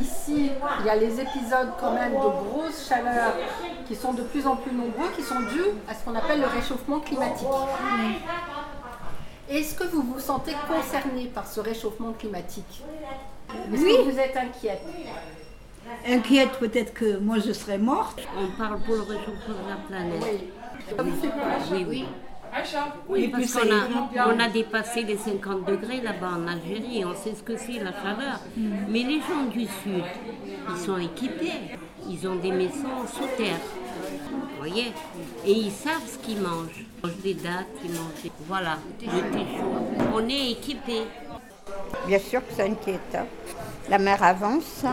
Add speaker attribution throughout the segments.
Speaker 1: ici, il y a les épisodes quand même de grosses chaleurs qui sont de plus en plus nombreux, qui sont dus à ce qu'on appelle le réchauffement climatique. Est-ce que vous vous sentez concerné par ce réchauffement climatique? Est-ce
Speaker 2: Oui.
Speaker 1: que vous êtes inquiète?
Speaker 2: Inquiète, peut-être que moi je serais morte.
Speaker 3: On parle pour le réchauffement de la planète.
Speaker 1: Oui. Peur
Speaker 3: Oui, oui. Oui,
Speaker 2: Et
Speaker 3: parce qu'on a,
Speaker 2: ira.
Speaker 3: on a dépassé les 50 degrés là-bas en Algérie, on sait ce que c'est la chaleur. Mais les gens du Sud, ils sont équipés, ils ont des maisons sous terre. Vous voyez? Et ils savent ce qu'ils mangent. Ils mangent des dattes, ils mangent des... Voilà, le thé chaud. On est équipés.
Speaker 4: Bien sûr que ça inquiète. hein. La mer avance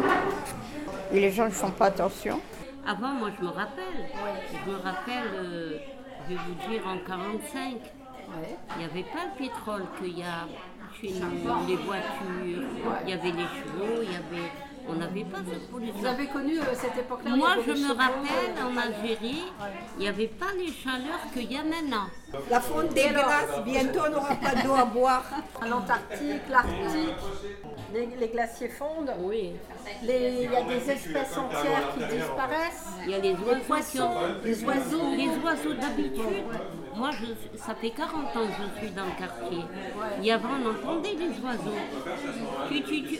Speaker 4: et les gens ne font pas attention.
Speaker 3: Avant, moi, je me rappelle. Je me rappelle, euh, je vais vous dire, en 45, il n'y avait pas le pétrole qu'il y a chez nous, les voitures, il y avait les chevaux, il y avait... On n'avait pas cette pollution.
Speaker 1: Vous avez connu euh, cette époque-là
Speaker 3: Moi, je me rappelle, en Algérie, il n'y avait pas les chaleurs qu'il y a maintenant.
Speaker 2: La fonte des glaces, bientôt on n'aura pas d'eau à boire.
Speaker 1: L'Antarctique, l'Arctique, les, les glaciers fondent.
Speaker 3: Oui.
Speaker 1: Les- Il y a des espèces entières qui disparaissent.
Speaker 3: Il y a les oiseaux qui
Speaker 1: poissons,
Speaker 3: ont...
Speaker 1: les oiseaux.
Speaker 3: Les oiseaux d'habitude. Moi, je, ça fait 40 ans que je suis dans le quartier. Il y avait, on entendait les oiseaux. Tu, tu, tu...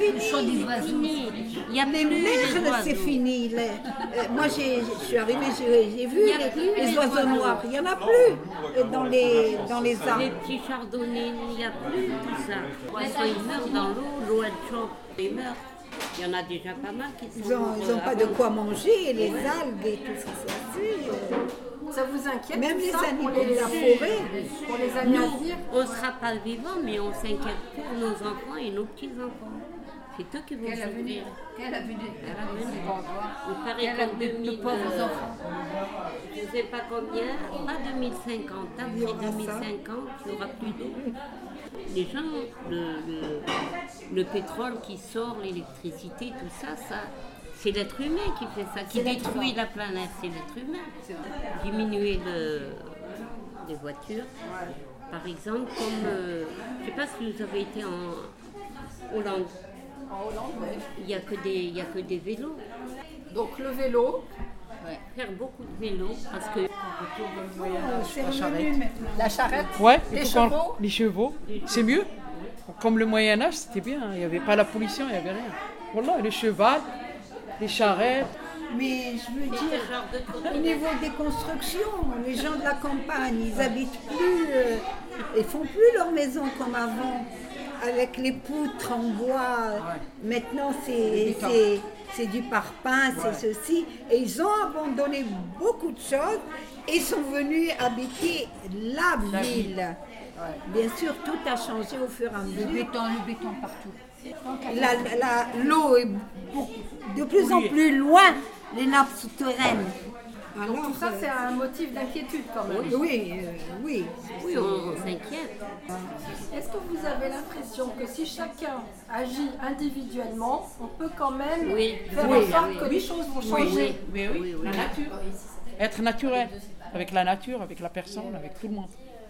Speaker 2: C'est fini.
Speaker 3: Il y a
Speaker 2: Les
Speaker 3: plus les
Speaker 2: c'est fini. Les- euh, moi, j'ai- je suis arrivée, j'ai vu les, les
Speaker 3: les
Speaker 2: oiseaux
Speaker 3: oiseaux.
Speaker 2: noirs. Il n'y en a plus dans les, dans les
Speaker 3: Les
Speaker 2: arbres.
Speaker 3: petits chardonnays, il n'y a plus tout ça. Les ils meurent dans l'eau, l'eau elle chauffe, ils meurent. Il y en a déjà pas mal qui sont
Speaker 2: Ils n'ont pas de quoi manger, les algues et tout ça. ça, c'est, euh,
Speaker 1: Ça vous inquiète
Speaker 2: Même les
Speaker 1: ça,
Speaker 2: animaux
Speaker 1: les,
Speaker 2: de la forêt?
Speaker 1: pour les venir
Speaker 3: on ne sera pas vivants, mais on s'inquiète pour nos enfants et nos petits-enfants. C'est eux qui vont souffrir.
Speaker 5: Quel avenir
Speaker 3: À l'avenir. Il paraît qu'en 2000, euh, je ne sais pas combien, pas 2050, après 2050, il n'y aura plus d'eau. Les gens, le, le- le pétrole qui sort, l'électricité, tout ça, ça c'est l'être humain qui fait ça, qui détruit la planète, c'est l'être humain. Diminuer le- les voitures, par exemple, comme, euh, je ne sais pas si vous avez été en Hollande.
Speaker 1: En Hollande. ouais.
Speaker 3: Il n'y a, que des- il y a que des vélos.
Speaker 1: Donc le vélo,
Speaker 3: Faire beaucoup de vélos parce que
Speaker 2: c'est revenu maintenant.
Speaker 1: la charrette,
Speaker 6: Ouais,
Speaker 1: les chevaux.
Speaker 6: les chevaux, c'est mieux. Comme le Moyen Âge, c'était bien, il n'y avait pas la pollution, il n'y avait rien. Voilà, les chevals, les charrettes,
Speaker 2: Mais je veux dire, au niveau des constructions, les gens de la campagne, ils habitent plus, euh, ils font plus leur maison comme avant, avec les poutres en bois. Maintenant, c'est du parpaing, c'est ceci. Et ils ont abandonné beaucoup de choses et sont venus habiter la ville. Bien sûr, tout a changé au fur et à
Speaker 5: Le
Speaker 2: mesure.
Speaker 5: béton, le béton partout.
Speaker 2: L'eau est beaucoup- de plus en plus loin les nappes souterraines.
Speaker 1: Donc tout ça, c'est un motif d'inquiétude quand même.
Speaker 2: Oui, euh, oui.
Speaker 3: Oui, on, s'inquiète.
Speaker 1: Est-ce que vous avez l'impression que si chacun agit individuellement, on peut quand même
Speaker 3: Oui.
Speaker 1: faire
Speaker 3: Oui,
Speaker 1: en sorte
Speaker 3: oui.
Speaker 1: que les choses vont changer?
Speaker 6: Mais oui, la nature. Être naturel, avec la nature, avec la personne, avec tout le monde.